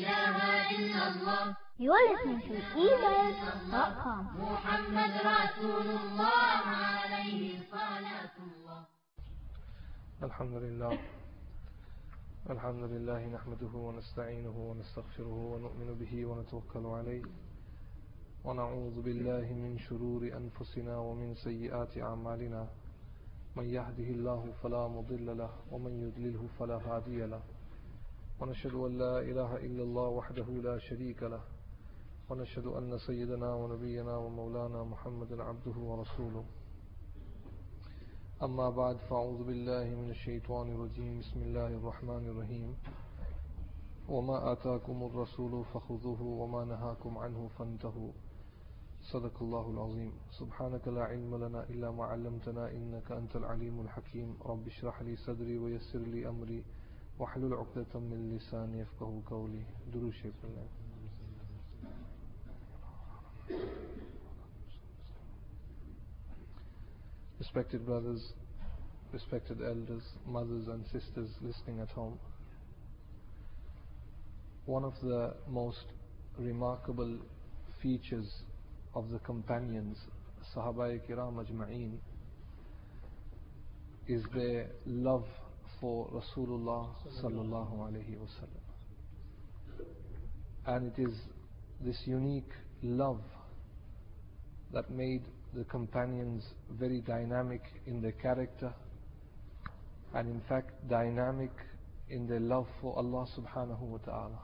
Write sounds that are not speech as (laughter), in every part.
إله إلا الله. محمد رسول الله عليه صلاة الله الحمد لله الحمد لله نحمده ونستعينه ونستغفره ونؤمن به ونتوكل عليه ونعوذ بالله من شرور أنفسنا ومن سيئات أعمالنا من يهده الله فلا مضل له ومن يضلله فلا هادي له ونشهد أن لا إله إلا الله وحده لا شريك له ونشهد أن سيدنا ونبينا ومولانا محمد عبده ورسوله. أما بعد فأعوذ بالله من الشيطان الرجيم. بسم الله الرحمن الرحيم. وما آتاكم الرسول فخذوه وما نهاكم عنه فانتهوا. صدق الله العظيم. سبحانك لا علم لنا إلا ما علمتنا إنك أنت العليم الحكيم. رب اشرح لي صدري ويسر لي أمري. واحلل عقدة من لساني يفقه قولي درود شيخ الله Respected brothers, respected elders, mothers and sisters listening at home. One of the most remarkable features of the companions, Sahaba Kiram Ajma'een, is their love for Rasulullah sallallahu alaihi wasallam. And it is this unique love that made the companions very dynamic in their character and in fact dynamic in their love for Allah subhanahu wa ta'ala.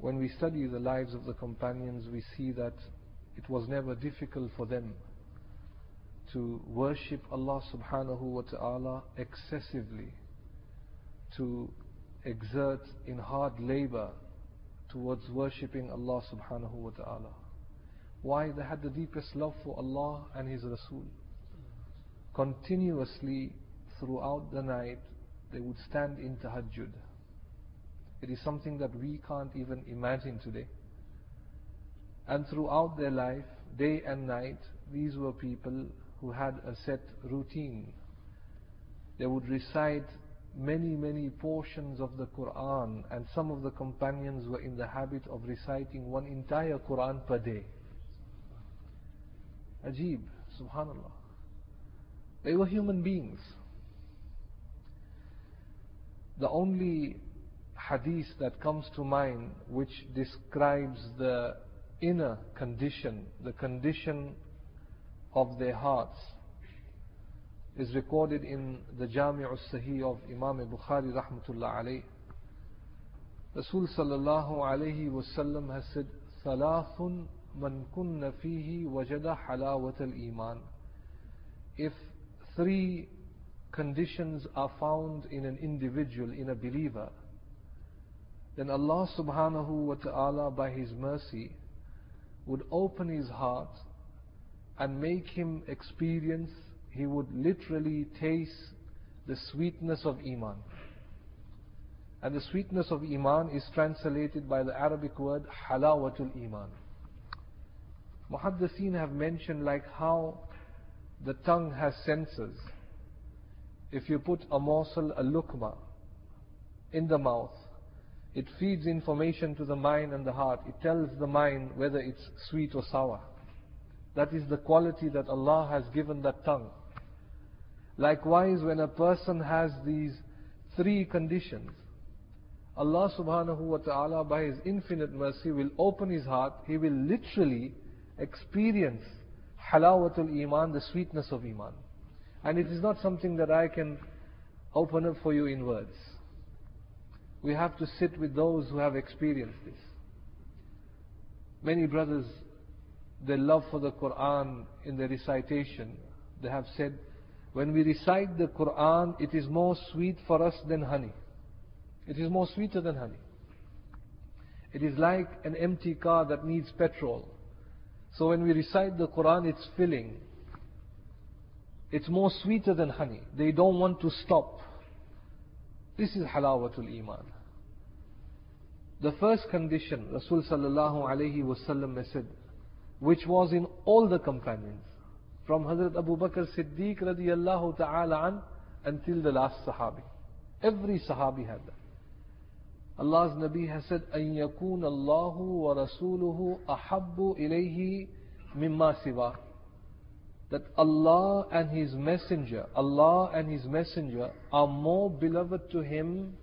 When we study the lives of the companions, we see that it was never difficult for them to worship Allah subhanahu wa ta'ala excessively, to exert in hard labor towards worshipping Allah subhanahu wa ta'ala. Why? They had the deepest love for Allah and His Rasul. Continuously throughout the night, they would stand in tahajjud. It is something that we can't even imagine today. And throughout their life, day and night, these were people who had a set routine. They would recite many, many portions of the Quran, and some of the companions were in the habit of reciting one entire Quran per day. Ajib, subhanallah. They were human beings. The only hadith that comes to mind which describes the inner condition, the condition of their hearts, is recorded in the Jami' al-Sahih of Imam Bukhari rahmatullah alayh. Rasul sallallahu alayhi wasallam has said, ثلاث من كن فيه وجد حلاوة الإيمان. If three conditions are found in an individual, in a believer, then Allah subhanahu wa ta'ala by His mercy would open his heart and make him experience, he would literally taste the sweetness of Iman. And the sweetness of Iman is translated by the Arabic word halawatul Iman. Muhaddiseen have mentioned like how the tongue has senses. If you put a morsel, a lukma, in the mouth, it feeds information to the mind and the heart. It tells the mind whether it's sweet or sour. That is the quality that Allah has given that tongue. Likewise, when a person has these three conditions, Allah subhanahu wa ta'ala by His infinite mercy will open his heart, he will literally experience halawatul iman, the sweetness of iman. And it is not something that I can open up for you in words. We have to sit with those who have experienced this. Many brothers, their love for the Quran in the recitation, they have said, when we recite the Quran, it is more sweet for us than honey. It is more sweeter than honey. It is like an empty car that needs petrol. So when we recite the Quran, it's filling. It's more sweeter than honey. They don't want to stop. This is halawatul iman. The first condition, Rasul sallallahu alayhi wasallam said, which was in all the companions, from Hazrat Abu Bakr Siddiq radiyallahu ta'ala an until the last Sahabi. Every Sahabi had that. Allah's Nabi has said, أَن يَكُونَ اللَّهُ وَرَسُولُهُ أَحَبُّ إِلَيْهِ مِمَّا سِوَى That Allah and His Messenger, Allah and His Messenger are more beloved to Him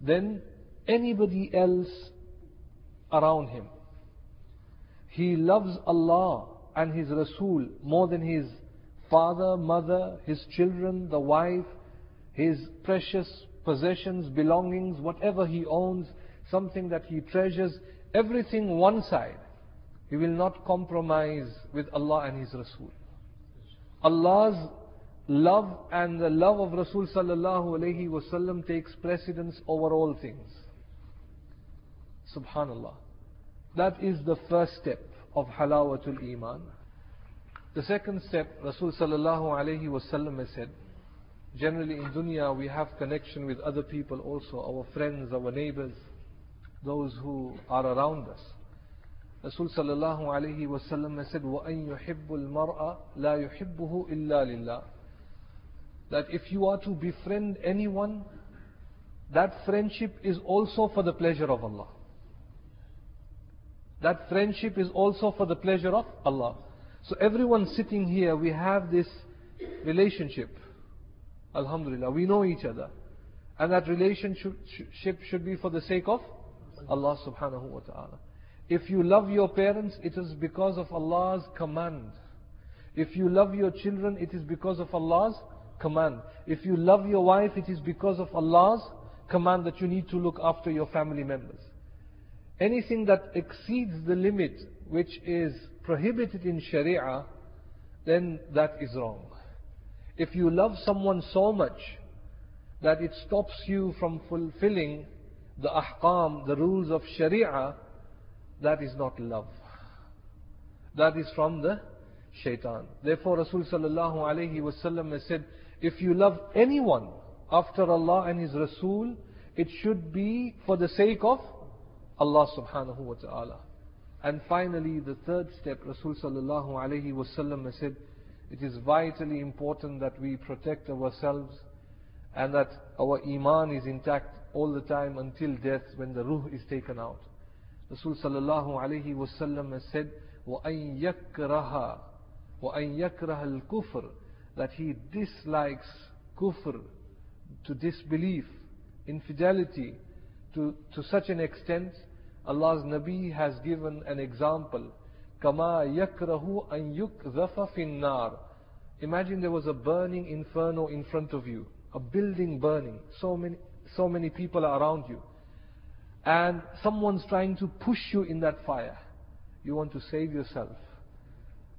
than anybody else around Him. He loves Allah and His Rasul more than his father, mother, his children, the wife, his precious possessions, belongings, whatever he owns, something that he treasures, everything one side. He will not compromise with Allah and His Rasul. Allah's love and the love of Rasul sallallahu alayhi wasallam takes precedence over all things. Subhanallah. That is the first step of halawatul iman. The second step, Rasul sallallahu alayhi wasallam has said, generally in dunya we have connection with other people also, our friends, our neighbors, those who are around us. Rasul sallallahu alayhi wasallam has said, وَأَن يُحِبُّ الْمَرْأَ لَا يُحِبُّهُ إِلَّا لِلَّهِ That if you are to befriend anyone, that friendship is also for the pleasure of Allah. That friendship is also for the pleasure of Allah. So everyone sitting here, we have this relationship. Alhamdulillah, we know each other. And that relationship should be for the sake of Allah subhanahu wa ta'ala. If you love your parents, it is because of Allah's command. If you love your children, it is because of Allah's command. If you love your wife, it is because of Allah's command that you need to look after your family members. Anything that exceeds the limit which is prohibited in Sharia, then that is wrong. If you love someone so much that it stops you from fulfilling the ahkam, the rules of Sharia, that is not love. That is from the shaitan. Therefore Rasul sallallahu alayhi has said, if you love anyone after Allah and His Rasul, it should be for the sake of Allah subhanahu wa ta'ala. And finally, the third step, Rasul sallallahu alayhi wasallam has said, it is vitally important that we protect ourselves and that our iman is intact all the time until death when the ruh is taken out. Rasul sallallahu alayhi wasallam has said, وَأَن يَكْرَهَ وَأَن يَكْرَهَ الْكُفْرِ That he dislikes kufr, to disbelief, infidelity, to, to such an extent Allah's Nabi has given an example. Kama yakrahu an yukzafa finnar. Imagine there was a burning inferno in front of you, a building burning, so many, so many people are around you, and someone's trying to push you in that fire. You want to save yourself.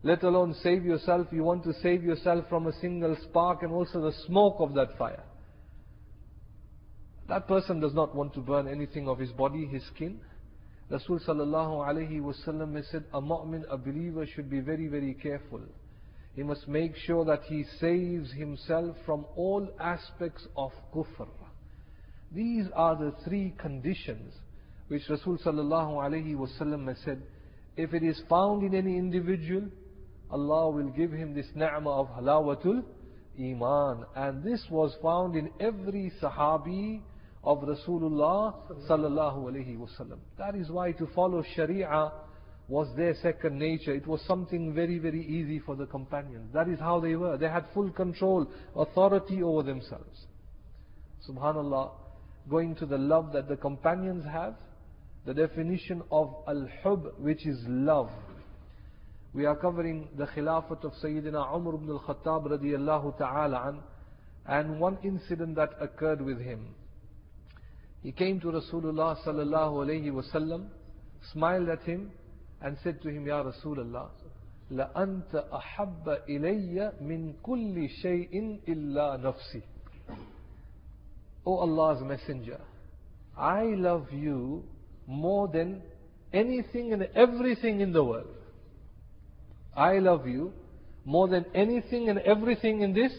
Let alone save yourself, you want to save yourself from a single spark and also the smoke of that fire. That person does not want to burn anything of his body, his skin. Rasul sallallahu alayhi wasallam has said, a mu'min, a believer should be very, very careful. He must make sure that he saves himself from all aspects of kufr. These are the three conditions which Rasul sallallahu alayhi wasallam has said, if it is found in any individual, Allah will give him this ni'mah of halawatul iman. And this was found in every sahabi of Rasulullah sallallahu alaihi wasallam. That is why to follow Sharia was their second nature. It was something very, very easy for the companions. That is how they were. They had full control, authority over themselves. Subhanallah, going to the love that the companions have, the definition of al-hub, which is love. We are covering the khilafat of Sayyidina Umar ibn al-Khattab radiyallahu ta'ala an, and one incident that occurred with him. He came to Rasulullah sallallahu alayhi wasallam, smiled at him, and said to him, Ya Rasulullah, لأنت أحب إلي من كل شيء إلا نفسي. O Allah's Messenger, I love you more than anything and everything in the world. I love you more than anything and everything in this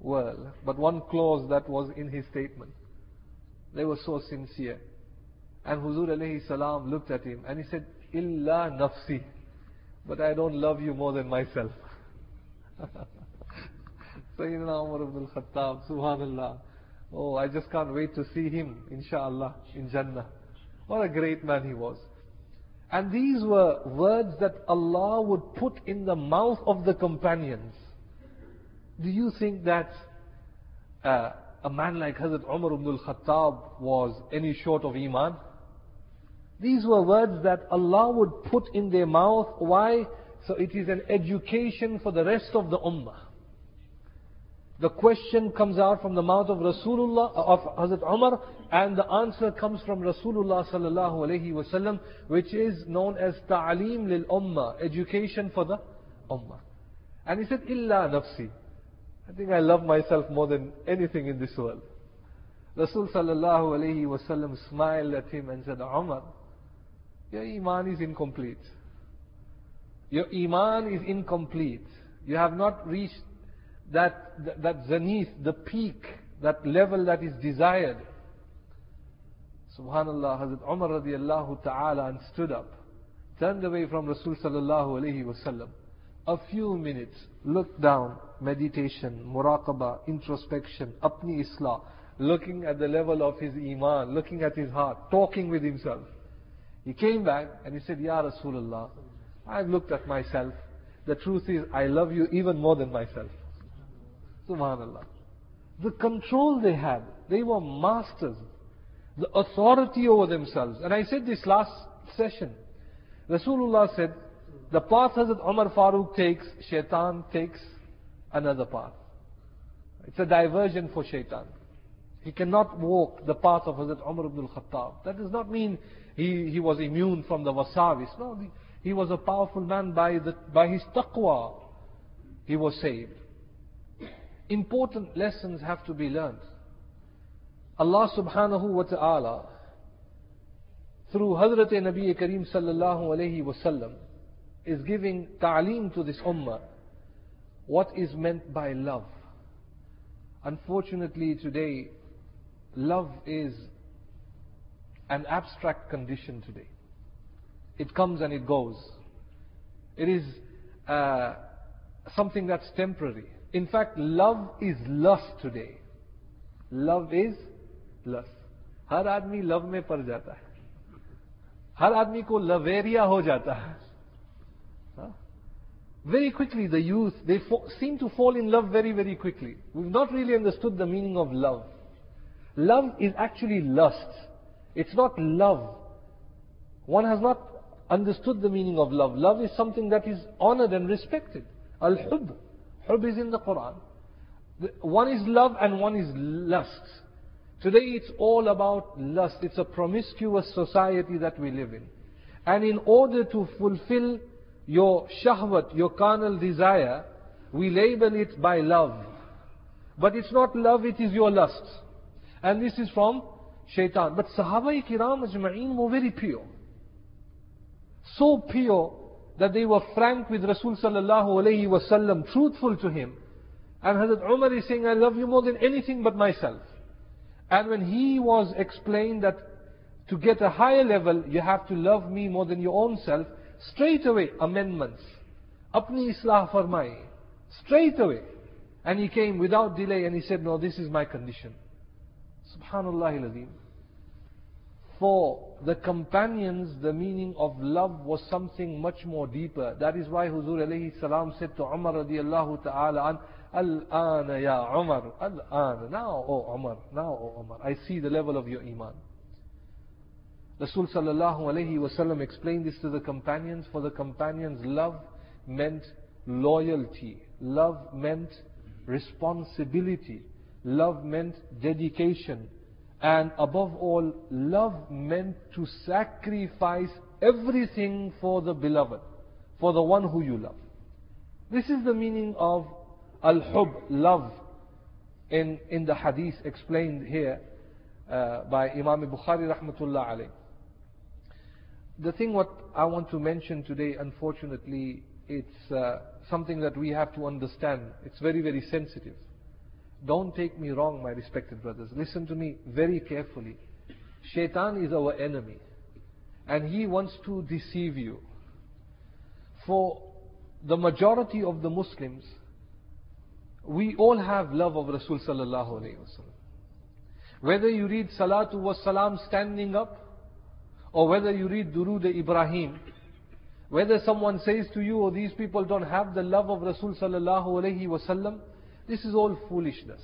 world. But one clause that was in his statement. They were so sincere. And Huzur alayhi salam looked at him and he said, Illa nafsi. But I don't love you more than myself. (laughs) Sayyidina Umar ibn al-Khattab, subhanallah. Oh, I just can't wait to see him, inshallah, in Jannah. What a great man he was. And these were words that Allah would put in the mouth of the companions. Do you think that uh, a man like Hazrat Umar ibn al-Khattab was any short of Iman? These were words that Allah would put in their mouth. Why? So it is an education for the rest of the Ummah. The question comes out from the mouth of Rasulullah, uh, of Hazrat Umar, and the answer comes from Rasulullah sallallahu alaihi wasallam, which is known as ta'aleem lil ummah, education for the ummah. And he said, illa nafsi. I think I love myself more than anything in this world. Rasul sallallahu alaihi wasallam smiled at him and said, Umar, your iman is incomplete. Your iman is incomplete. You have not reached that, that, that zenith, the peak, that level that is desired. Subhanallah, Hazrat Umar radiallahu ta'ala and stood up, turned away from Rasul sallallahu alayhi wasallam. A few minutes, look down, meditation, muraqabah, introspection, apni islah, looking at the level of his iman, looking at his heart, talking with himself. He came back and he said, Ya Rasulullah, I've looked at myself. The truth is, I love you even more than myself. Subhanallah. The control they had, they were masters. The authority over themselves. And I said this last session. Rasulullah said, the path Hazrat Umar Farooq takes, shaitan takes another path. It's a diversion for shaitan. He cannot walk the path of Hazrat Umar ibn al-Khattab. That does not mean he, he was immune from the wasawis. No, he was a powerful man by, the, by his taqwa. He was saved important lessons have to be learned. Allah subhanahu wa ta'ala, through Hazrat Nabi Kareem sallallahu alayhi wasallam, is giving ta'aleem to this ummah. What is meant by love? Unfortunately today, love is an abstract condition today. It comes and it goes. It is uh, something that's temporary. In fact, love is lust today. Love is lust. हर आदमी love में पड़ जाता है हर आदमी को लवेरिया हो जाता है Very quickly, the youth, they seem to fall in love very, very quickly. We've not really understood the meaning of love. Love is actually lust. It's not love. One has not understood the meaning of love. Love is something that is honored and respected. Al-hub. Hub is in the Quran. One is love and one is lust. Today it's all about lust. It's a promiscuous society that we live in. And in order to fulfill your shahwat, your carnal desire, we label it by love. But it's not love, it is your lust. And this is from shaitan. But Sahaba kiram ajma'een were very pure. So pure that they were frank with Rasul sallallahu alayhi wasallam, truthful to him. And Hazrat Umar is saying, I love you more than anything but myself. And when he was explained that to get a higher level, you have to love me more than your own self, straight away, amendments. Apni islah farmai. Straight away. And he came without delay and he said, no, this is my condition. Subhanallah al for the companions, the meaning of love was something much more deeper. That is why Huzur alayhi salam said to Umar radiallahu ta'ala Al-ana ya Umar, Al-ana, now O Umar, now O Umar, I see the level of your iman. Rasul sallallahu alayhi wasallam explained this to the companions. For the companions, love meant loyalty. Love meant responsibility. Love meant dedication. And above all, love meant to sacrifice everything for the beloved, for the one who you love. This is the meaning of al-hub, love, in, in the hadith explained here uh, by Imam Bukhari rahmatullah alayh. The thing what I want to mention today, unfortunately, it's uh, something that we have to understand. It's very, very sensitive. Don't take me wrong, my respected brothers. Listen to me very carefully. Shaitan is our enemy. And he wants to deceive you. For the majority of the Muslims, we all have love of Rasul sallallahu. Whether you read Salatu was Salam standing up, or whether you read Durood Ibrahim, whether someone says to you, oh, these people don't have the love of Rasul sallallahu alayhi wasallam, this is all foolishness.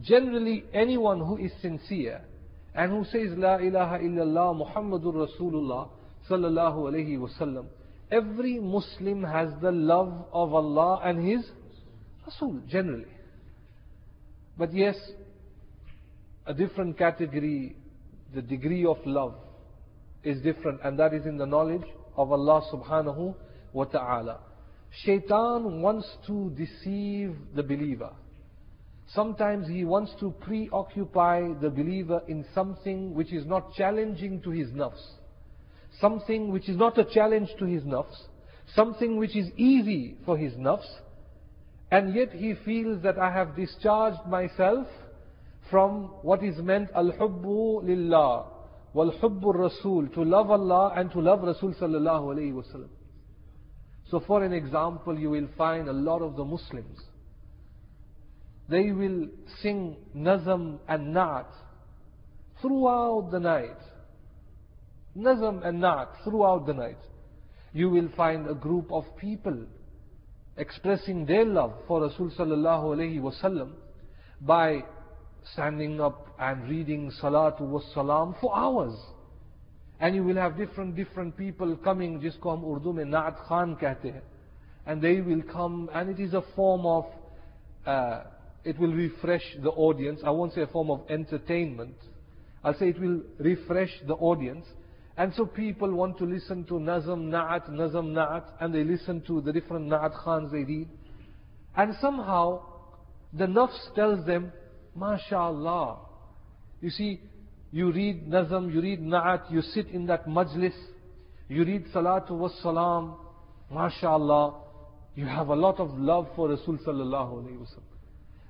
Generally, anyone who is sincere and who says La ilaha illallah Muhammadur Rasulullah sallallahu alayhi wasallam, every Muslim has the love of Allah and His Rasul, generally. But yes, a different category, the degree of love is different, and that is in the knowledge of Allah subhanahu wa ta'ala. Shaitan wants to deceive the believer. Sometimes he wants to preoccupy the believer in something which is not challenging to his nafs. Something which is not a challenge to his nafs. Something which is easy for his nafs. And yet he feels that I have discharged myself from what is meant al-hubbu lillah wal-hubbu rasul to love Allah and to love Rasul sallallahu alayhi wasallam. So for an example, you will find a lot of the Muslims, they will sing nazam and na'at throughout the night. Nazam and na'at throughout the night. You will find a group of people expressing their love for Rasul sallallahu alayhi wasallam by standing up and reading salatu was salam for hours. And you will have different, different people coming, jisko hum Urdu mein Naat Khan kehte hai. And they will come, and it is a form of, uh, it will refresh the audience. I won't say a form of entertainment. I'll say it will refresh the audience. And so people want to listen to Nazm Naat, Nazm Naat, and they listen to the different Naat Khans they read. And somehow, the nafs tells them, MashaAllah. You see, you read Nazam, you read Na'at, you sit in that majlis, you read Salatu was Salam, MashaAllah, you have a lot of love for Rasul Sallallahu.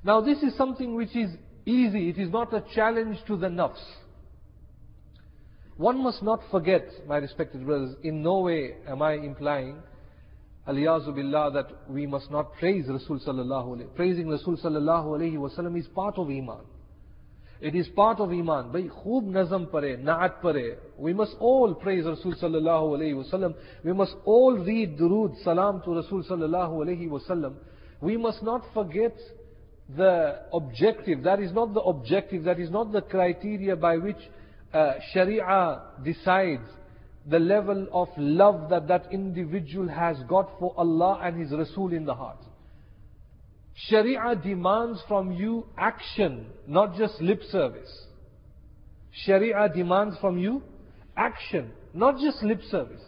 Now this is something which is easy, it is not a challenge to the nafs. One must not forget, my respected brothers, in no way am I implying, aliyazu billah, that we must not praise Rasul sallallahu alayhi Praising Rasul sallallahu alayhi wasallam is part of iman. It is part of iman. Bhai khoob nazam pare, na'at pare. We must all praise Rasul sallallahu alayhi wasallam. We must all read durood, salam to Rasul sallallahu alayhi wasallam. We must not forget the objective. That is not the objective. That is not the criteria by which uh, Sharia decides the level of love that that individual has got for Allah and His Rasul in the heart. Sharia demands from you action, not just lip service. Sharia demands from you action, not just lip service.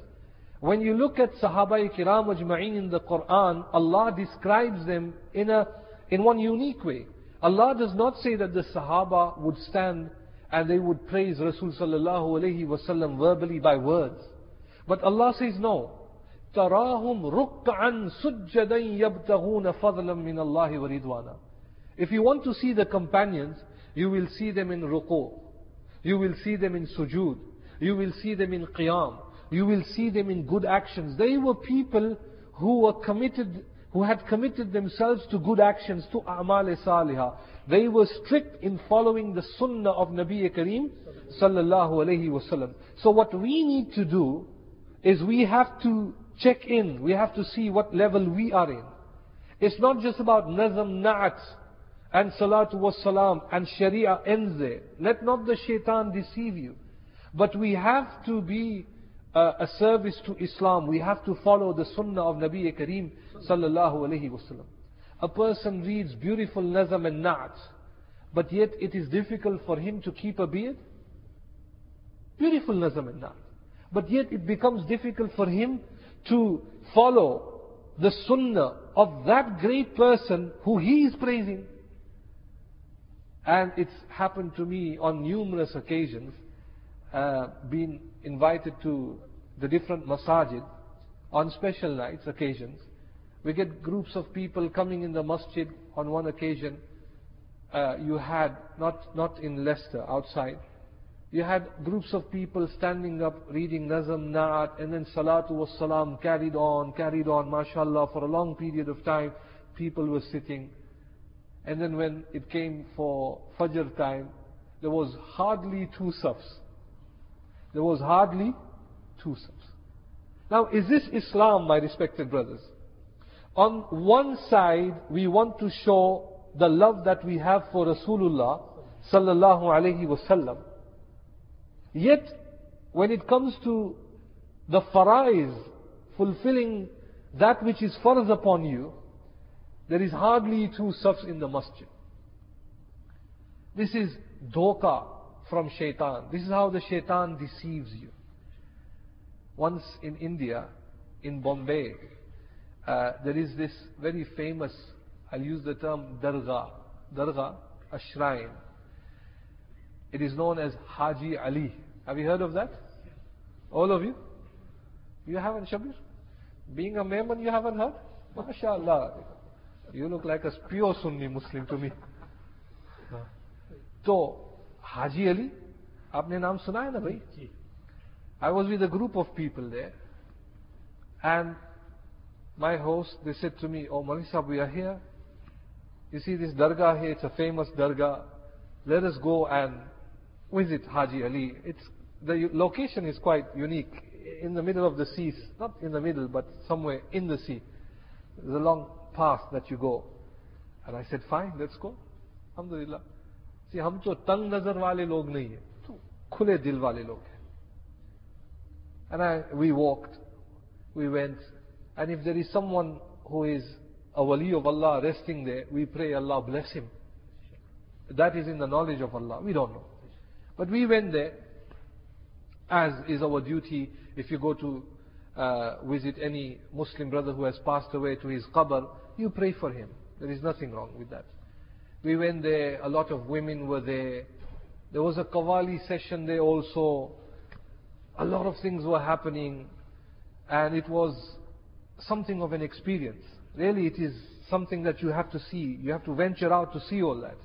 When you look at Sahaba Kiram Ajma'in in the Quran, Allah describes them in, a, in one unique way. Allah does not say that the Sahaba would stand and they would praise Rasul sallallahu alayhi wasallam verbally by words. But Allah says no. تراهم ركعا سجدا يبتغون فضلا من الله ورضوانا. If you want to see the companions, you will see them in ruku. You will see them in sujood. You will see them in qiyam. You will see them in good actions. They were people who were committed, who had committed themselves to good actions, to a'mal salihah. They were strict in following the sunnah of Nabi Kareem sallallahu alayhi wasallam. So what we need to do is we have to check in. We have to see what level we are in. It's not just about nazam na'at and salatu was salam and sharia ends there. Let not the shaitan deceive you. But we have to be a service to Islam. We have to follow the sunnah of Nabi Kareem sallallahu alayhi wasallam. A person reads beautiful nazam and na'at, but yet it is difficult for him to keep a beard. Beautiful nazam and na'at. But yet it becomes difficult for him to follow the sunnah of that great person who he is praising. And it's happened to me on numerous occasions, uh, being invited to the different masajid on special nights, occasions. We get groups of people coming in the masjid on one occasion. Uh, you had, not, not in Leicester, outside, you had groups of people standing up, reading Nazam Na'at, and then Salatu was Salam carried on, carried on, mashallah, for a long period of time. People were sitting. And then when it came for Fajr time, there was hardly two safs. There was hardly two safs. Now, is this Islam, my respected brothers? On one side, we want to show the love that we have for Rasulullah sallallahu alaihi wasallam. Yet, when it comes to the farais, fulfilling that which is farz upon you, there is hardly two safs in the masjid. This is doka from shaitan. This is how the shaitan deceives you. Once in India, in Bombay, uh, there is this very famous, I'll use the term dargah. Dargah, a shrine. It is known as Haji Ali. Have you heard of that? All of you? You haven't, Shabir? Being a Mehman, you haven't heard? MashaAllah. You look like a pure Sunni Muslim to me. (laughs) तो हाजी अली आपने नाम सुना है ना भाई I was with a group of people there and my host, they said to me, Oh, Malisa, we are here. You see this dargah here, it's a famous dargah. Let us go and visit Haji Ali. It's, the location is quite unique. In the middle of the sea, not in the middle, but somewhere in the sea. There's a long path that you go. And I said, fine, let's go. Alhamdulillah. See, हम तो तंग नजर वाले लोग नहीं है तो खुले दिल वाले लोग हैं and I, we walked, we went, and if there is someone who is a wali of Allah resting there, we pray Allah bless him. That is in the knowledge of Allah. We don't know. But we went there, as is our duty if you go to uh, visit any Muslim brother who has passed away to his qabr, you pray for him. There is nothing wrong with that. We went there, a lot of women were there. There was a Qawwali session there also. A lot of things were happening, and it was something of an experience. Really, it is something that you have to see. You have to venture out to see all that.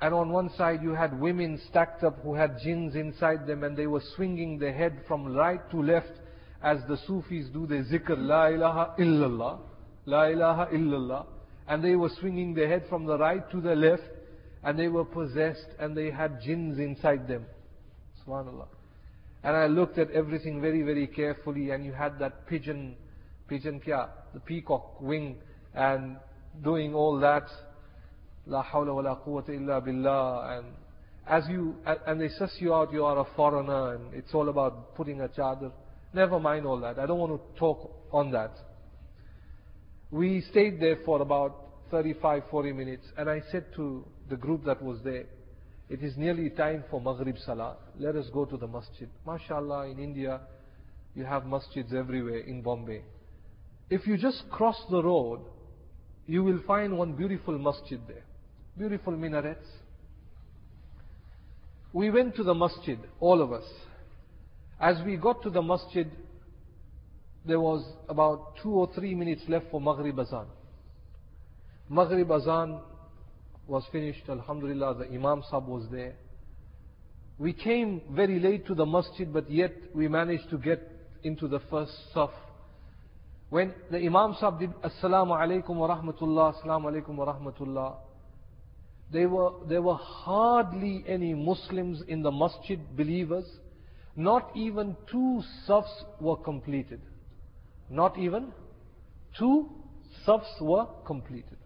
And on one side, you had women stacked up who had jinns inside them, and they were swinging their head from right to left as the Sufis do their zikr, La ilaha illallah, La ilaha illallah. And they were swinging their head from the right to the left, and they were possessed, and they had jinns inside them. Subhanallah. And I looked at everything very, very carefully, and you had that pigeon, pigeon kya, the peacock wing, and doing all that. La hawla wa la quwwata illa billah. And as you, and they suss you out, you are a foreigner, and it's all about putting a chadar. Never mind all that. I don't want to talk on that. We stayed there for about 35, 40 minutes, and I said to the group that was there, it is nearly time for Maghrib Salah. Let us go to the masjid. MashaAllah, in India, you have masjids everywhere in Bombay. If you just cross the road, you will find one beautiful masjid there. Beautiful minarets. We went to the masjid, all of us. As we got to the masjid, there was about two or three minutes left for Maghrib Azan. Maghrib Azan was finished, Alhamdulillah, the Imam Sab was there. We came very late to the masjid, but yet we managed to get into the first saf. When the Imam Sab did Assalamu alaikum wa rahmatullah, Assalamu alaikum wa rahmatullah, there were, there were hardly any Muslims in the masjid, believers. Not even two safs were completed. Not even two safs were completed.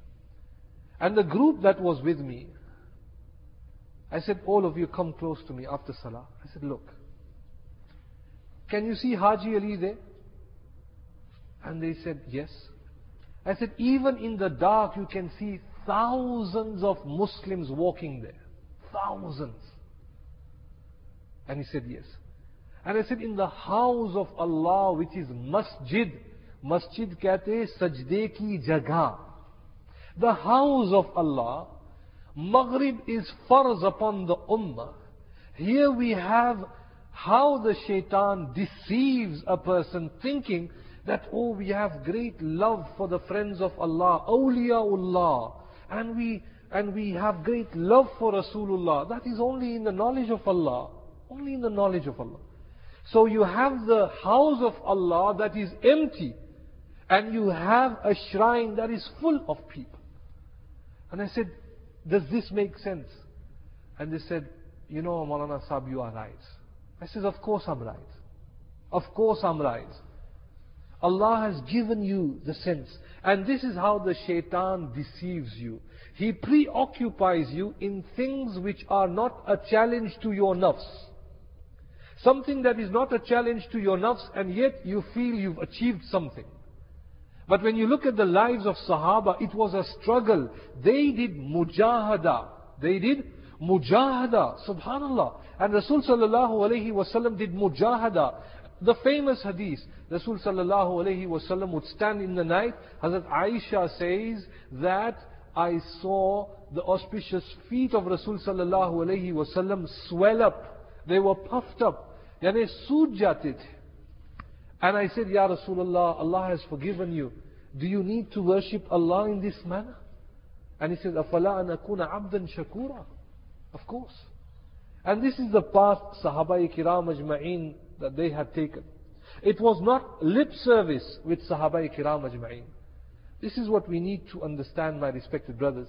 And the group that was with me, I said, all of you come close to me after Salah. I said, look, can you see Haji Ali there? And they said, yes. I said, even in the dark you can see thousands of Muslims walking there. Thousands. And he said, yes. And I said, in the house of Allah, which is masjid, masjid kehte sajde ki jagah. The house of Allah, Maghrib is farz upon the ummah. Here we have how the shaitan deceives a person thinking that, oh, we have great love for the friends of Allah, awliyaullah, and we, and we have great love for Rasulullah. That is only in the knowledge of Allah. Only in the knowledge of Allah. So you have the house of Allah that is empty, and you have a shrine that is full of people. And I said, does this make sense? And they said, You know, Maulana Sahib, you are right. I said, Of course I'm right. Of course I'm right. Allah has given you the sense. And this is how the shaitan deceives you. He preoccupies you in things which are not a challenge to your nafs. Something that is not a challenge to your nafs and yet you feel you've achieved something. But when you look at the lives of Sahaba, it was a struggle. They did mujahada. They did mujahada. Subhanallah. And Rasul sallallahu alayhi wasallam did mujahada. The famous hadith, Rasul sallallahu alayhi wasallam would stand in the night. Hazrat Aisha says that I saw the auspicious feet of Rasul sallallahu alayhi wasallam swell up. They were puffed up. Yani sooj jate the. And I said, Ya Rasulullah, Allah has forgiven you. Do you need to worship Allah in this manner? And he said, أَفَلَا أَنْ أَكُونَ عَبْدًا شَكُورًا Of course. And this is the path Sahaba Kiram Ajma'een that they had taken. It was not lip service with Sahaba Kiram Ajma'een. This is what we need to understand, my respected brothers.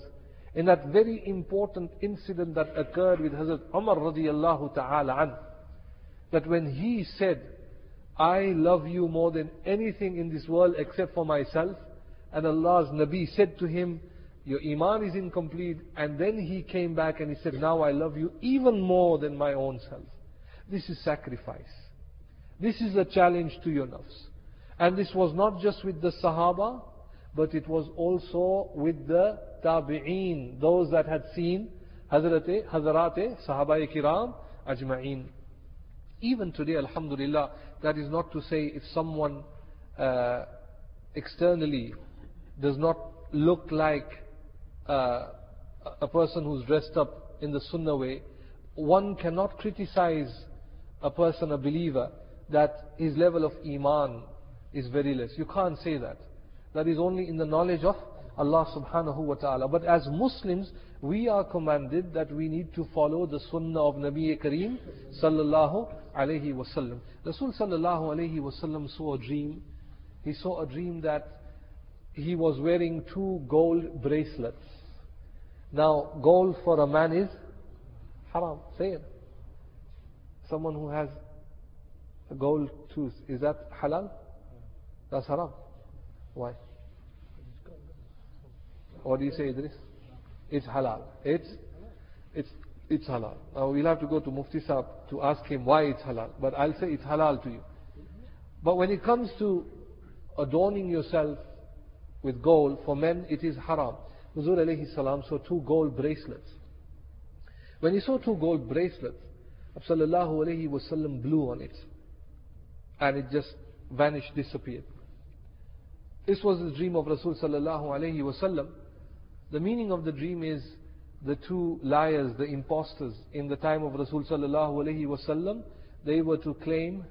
In that very important incident that occurred with Hazrat Umar radiallahu ta'ala an, that when he said, I love you more than anything in this world except for myself. And Allah's Nabi said to him, Your Iman is incomplete. And then he came back and he said, Now I love you even more than my own self. This is sacrifice. This is a challenge to your nafs. And this was not just with the Sahaba, but it was also with the Tabi'een, those that had seen Hazrat, Sahaba Kiram, Ajma'een. Even today, Alhamdulillah, that is not to say if someone uh, externally does not look like uh, a person who's dressed up in the sunnah way, one cannot criticize a person, a believer, that his level of iman is very less. You can't say that. That is only in the knowledge of Allah subhanahu wa ta'ala. But as Muslims, we are commanded that we need to follow the sunnah of Nabi Kareem sallallahu alayhi wasallam. Rasul sallallahu alayhi wasallam saw a dream. He saw a dream that he was wearing two gold bracelets. Now, gold for a man is haram. Say it. Someone who has a gold tooth, is that halal? That's haram. Why? What do you say, Idris? It's halal. It's, it's, it's halal. Now we'll have to go to Mufti Saab to ask him why it's halal. But I'll say it's halal to you. But when it comes to adorning yourself with gold, for men it is haram. Huzur alayhi salam saw two gold bracelets. When he saw two gold bracelets, Sallallahu alayhi wasallam blew on it. And it just vanished, disappeared. This was the dream of Rasul sallallahu alayhi wasallam. The meaning of the dream is the two liars, the impostors in the time of Rasul sallallahu alayhi wasallam, they were to claim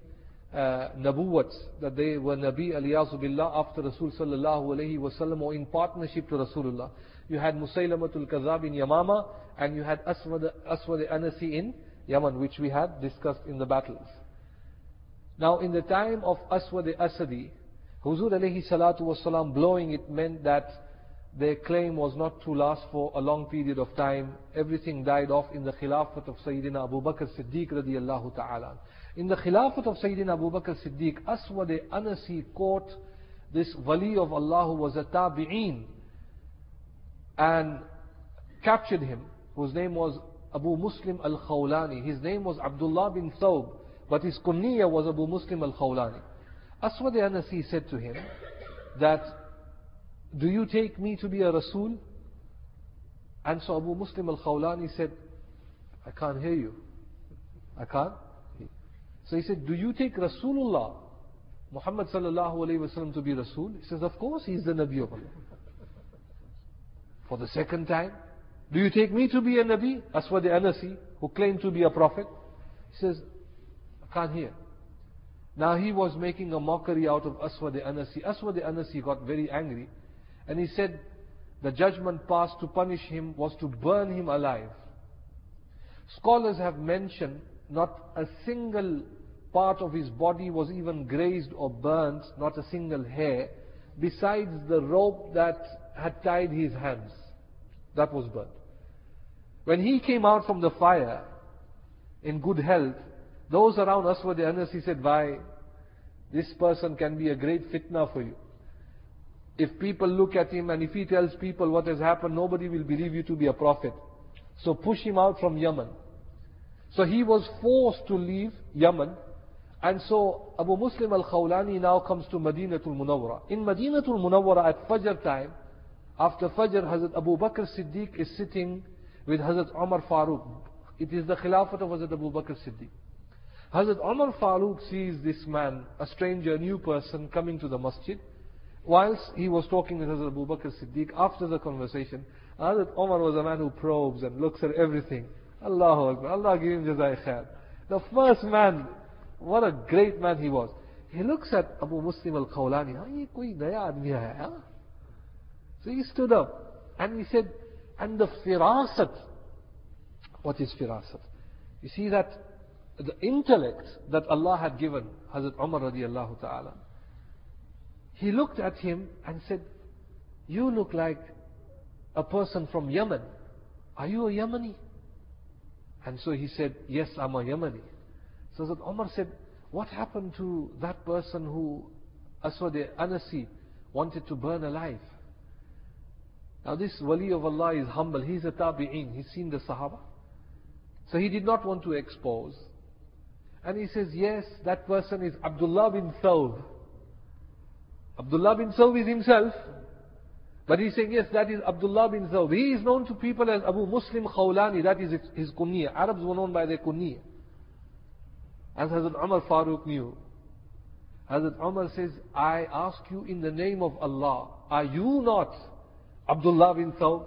uh, nabuwat, that they were Nabi aliyazu billah after Rasul sallallahu alayhi wasallam or in partnership to Rasulullah. You had Musaylamatul Kazab in Yamama and you had Aswad, Aswad Anasi in Yaman, which we had discussed in the battles. Now in the time of Aswad Asadi, Huzur alayhi salatu wasalam blowing it meant that their claim was not to last for a long period of time. Everything died off in the Khilafat of Sayyidina Abu Bakr Siddiq radiallahu ta'ala. In the Khilafat of Sayyidina Abu Bakr Siddiq, Aswad Anasi caught this Wali of Allah who was a Tabi'een and captured him, whose name was Abu Muslim al-Khawlani. His name was Abdullah bin Thawb, but his kunniya was Abu Muslim al-Khawlani. Aswad Anasi said to him that do you take me to be a Rasul? And so Abu Muslim al-Khawlani said, I can't hear you. I can't. So he said, do you take Rasulullah, Muhammad sallallahu alayhi wasallam to be Rasul? He says, of course he's the Nabi of Allah. For the second time, do you take me to be a Nabi? Aswad Anasi, who claimed to be a prophet. He says, I can't hear. Now he was making a mockery out of Aswad Anasi. Aswad Anasi got very angry. And he said the judgment passed to punish him was to burn him alive. Scholars have mentioned not a single part of his body was even grazed or burnt, not a single hair, besides the rope that had tied his hands. That was burnt. When he came out from the fire in good health, those around us were the Aswad Anasi said, why? This person can be a great fitna for you. If people look at him and if he tells people what has happened, nobody will believe you to be a prophet. So push him out from Yemen. So he was forced to leave Yemen. And so Abu Muslim al-Khawlani now comes to Madinatul Munawwara. In Madinatul Munawwara at Fajr time, after Fajr, Hazrat Abu Bakr Siddiq is sitting with Hazrat Umar Farooq. It is the Khilafat of Hazrat Abu Bakr Siddiq. Hazrat Umar Farooq sees this man, a stranger, a new person, coming to the masjid. Whilst he was talking with Hazrat Abu Bakr Siddiq, after the conversation, Hazrat Umar was a man who probes and looks at everything. Allahu Akbar. Allah give him jazai khair. The first man, what a great man he was. He looks at Abu Muslim al-Khawlani, "Ah, ye koi naya aadmi hai. So he stood up and he said, and the firasat. What is firasat? You see that the intellect that Allah had given Hazrat Umar radiallahu ta'ala, he looked at him and said, You look like a person from Yemen. Are you a Yemeni? And so he said, Yes, I'm a Yemeni. So Hazrat Omar said, What happened to that person who Aswad Anasi wanted to burn alive? Now this wali of Allah is humble. He's a tabi'een. He's seen the Sahaba. So he did not want to expose. And he says, yes, that person is Abdullah bin Thawb. Abdullah bin Thawb is himself. But he's saying, yes, that is Abdullah bin Thawb. He is known to people as Abu Muslim Khawlani. That is his kunya. Arabs were known by their kunya. As Hazrat Umar Farooq knew. Hazrat Umar says, I ask you in the name of Allah, are you not Abdullah bin Thawb?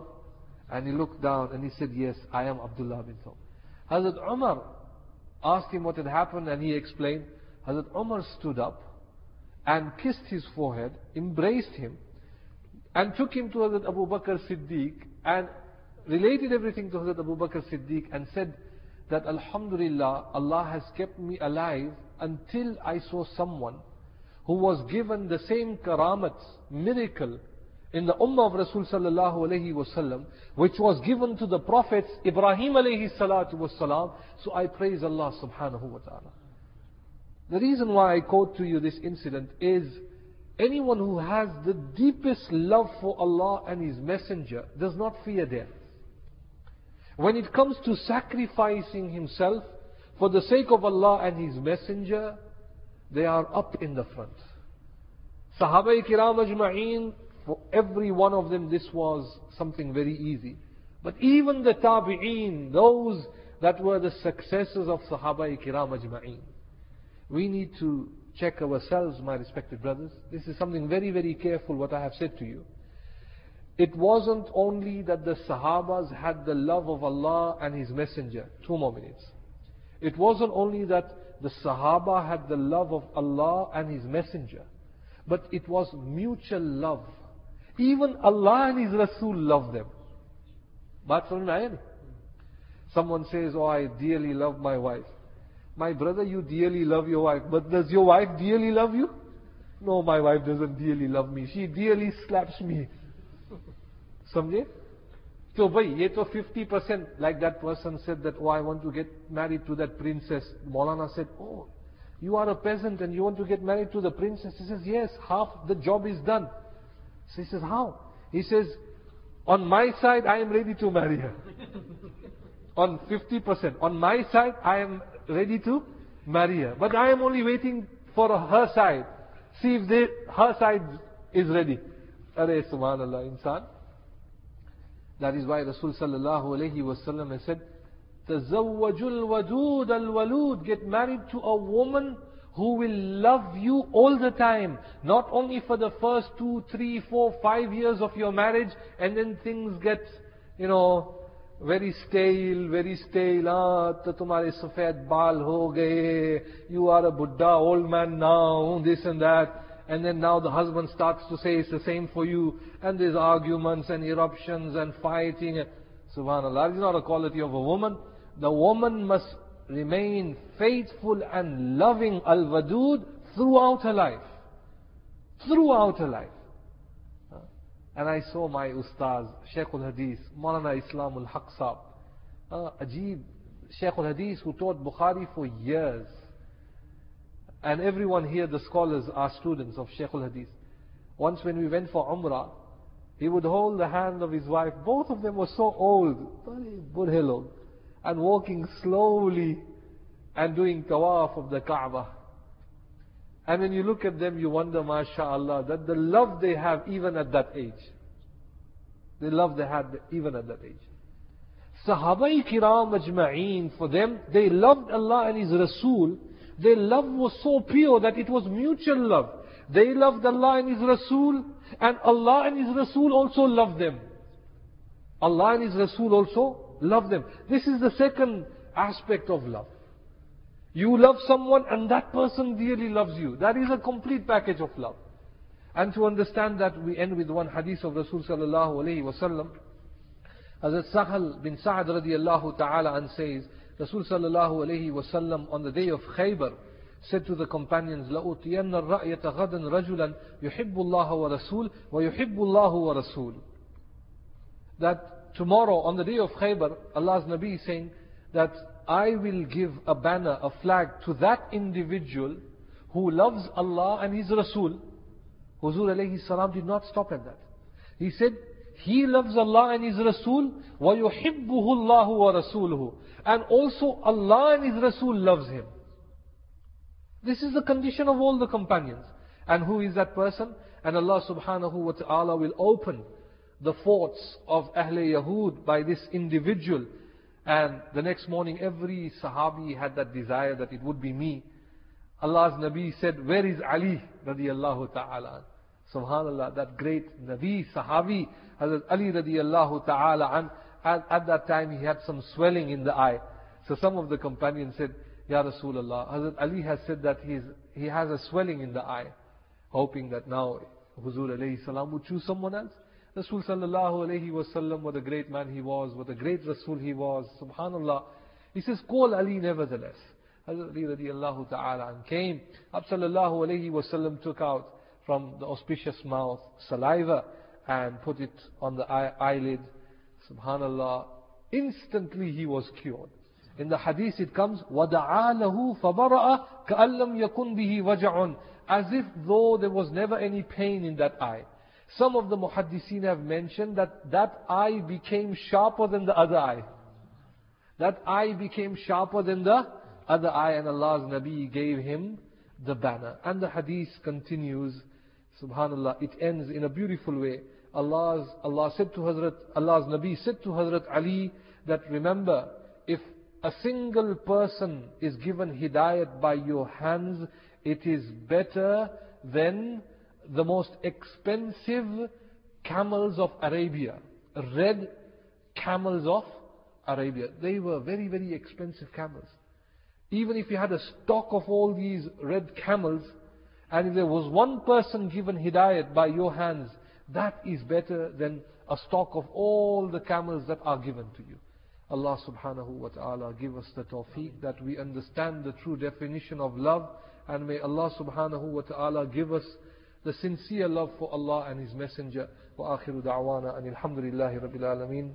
And he looked down and he said, Yes, I am Abdullah bin Thawb. Hazrat Umar asked him what had happened and he explained. Hazrat Umar stood up and kissed his forehead, embraced him, and took him to Hazrat Abu Bakr Siddiq and related everything to Hazrat Abu Bakr Siddiq and said that Alhamdulillah, Allah has kept me alive until I saw someone who was given the same karamat, miracle, in the ummah of Rasul sallallahu alayhi wasallam, which was given to the prophets Ibrahim alayhi salatu wasalam. So I praise Allah subhanahu wa ta'ala. The reason why I quote to you this incident is anyone who has the deepest love for Allah and His Messenger does not fear death. When it comes to sacrificing himself for the sake of Allah and His Messenger, they are up in the front. Sahaba kiram ajma'een, for every one of them this was something very easy. But even the tabi'een, those that were the successors of Sahaba kiram ajma'een, we need to check ourselves, my respected brothers. This is something very, very careful what I have said to you. It wasn't only that the Sahabas had the love of Allah and His Messenger. Two more minutes. It wasn't only that the Sahaba had the love of Allah and His Messenger, but it was mutual love. Even Allah and His Rasul loved them. Aaya? Someone says, Oh, I dearly love my wife. My brother, you dearly love your wife, but does your wife dearly love you? No, my wife doesn't dearly love me. She dearly slaps me. Samjay? So, bhai, ye to 50% like that person said that, oh, I want to get married to that princess. Maulana said, oh, you are a peasant and you want to get married to the princess. He says, yes, half the job is done. So he says, how? He says, on my side, I am ready to marry her. (laughs) on 50%. On my side, I am ready to marry her but I am only waiting for her side see if they, her side is ready Are subhanallah insan that is why Rasul sallallahu alayhi wasallam has said, Tazawwajul wadud al walud. Get married to a woman who will love you all the time. Not only for the first two, three, four, five years of your marriage and then things get, you know, very stale, very stale. Ah, to tumhare safed baal ho gaye. You are a Buddha, old man now, this and that. And then now the husband starts to say it's the same for you. And there's arguments and eruptions and fighting. Subhanallah, that is not a quality of a woman. The woman must remain faithful and loving al-wadud throughout her life. Throughout her life. And I saw my ustaz, Shaykh al-Hadith, Maulana Islam al-Haq Saab. Uh, Ajib, Shaykh al-Hadith who taught Bukhari for years. And everyone here, the scholars, are students of Shaykh al-Hadith. Once when we went for Umrah, he would hold the hand of his wife. Both of them were so old, very budhelog, and walking slowly and doing tawaf of the Kaaba. And when you look at them, you wonder, mashallah, that the love they have even at that age. The love they had even at that age. Sahaba kiram ajma'een, for them, they loved Allah and His Rasul. Their love was so pure that it was mutual love. They loved Allah and His Rasul, and Allah and His Rasul also loved them. Allah and His Rasul also loved them. This is the second aspect of love. You love someone and that person really loves you. That is a complete package of love. And to understand that, we end with one hadith of Rasul sallallahu alayhi wasallam. Hazrat Sahal bin Sa'ad radiallahu ta'ala and says, Rasul sallallahu alayhi wasallam on the day of Khaybar said to the companions, لَأُتِيَنَّ الرَّأْيَةَ غَدًا رَجُلًا يُحِبُّ اللَّهَ وَرَسُولُ وَيُحِبُّ اللَّهُ وَرَسُولُ That tomorrow on the day of Khaybar, Allah's Nabi is saying that I will give a banner, a flag to that individual who loves Allah and His Rasul. Huzur alayhi salam did not stop at that. He said, he loves Allah and His Rasul, وَيُحِبُّهُ اللَّهُ وَرَسُولُهُ And also Allah and His Rasul loves him. This is the condition of all the companions. And who is that person? And Allah subhanahu wa ta'ala will open the forts of Ahle Yahud by this individual. and the next morning every Sahabi had that desire that it would be me. Allah's Nabi said, where is Ali radiallahu ta'ala? Subhanallah, that great Nabi, Sahabi, Hazrat Ali radiallahu ta'ala And at, at that time he had some swelling in the eye. So some of the companions said, Ya Rasulullah, Hazrat Ali has said that he's, he has a swelling in the eye, hoping that now Huzur alayhi salam would choose someone else. Rasul sallallahu alayhi wasallam, what a great man he was, what a great Rasul he was, subhanallah. He says, call Ali nevertheless. Hazrat Ali radiallahu ta'ala and came, Ab sallallahu alayhi wasallam took out from the auspicious mouth saliva and put it on the eye, eyelid. Subhanallah. Instantly he was cured. In the hadith it comes, وَدَعَا لَهُ فَبَرَأَ كَأَلَّمْ يَكُنْ بِهِ وَجَعٌ As if though there was never any pain in that eye. Some of the muhaddiseen have mentioned that that eye became sharper than the other eye. That eye became sharper than the other eye and Allah's Nabi gave him the banner. And the hadith continues, subhanallah, it ends in a beautiful way. Allah's, Allah said to Hazrat, Allah's Nabi said to Hazrat Ali that remember, if a single person is given hidayat by your hands, it is better than the most expensive camels of Arabia. Red camels of Arabia. They were very, very expensive camels. Even if you had a stock of all these red camels, and if there was one person given hidayat by your hands, that is better than a stock of all the camels that are given to you. Allah subhanahu wa ta'ala give us the tawfiq that we understand the true definition of love and may Allah subhanahu wa ta'ala give us the sincere love for Allah and His Messenger. وآخر دعوانا أن الحمد لله رب العالمين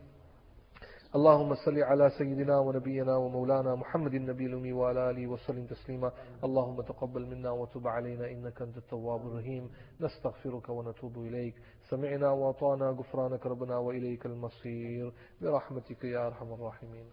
اللهم صل على سيدنا ونبينا ومولانا محمد النبي الأمي وعلى آله وسلم تسليما اللهم تقبل منا وتب علينا إنك أنت التواب الرحيم نستغفرك ونتوب إليك سمعنا وأطعنا غفرانك ربنا وإليك المصير برحمتك يا أرحم الراحمين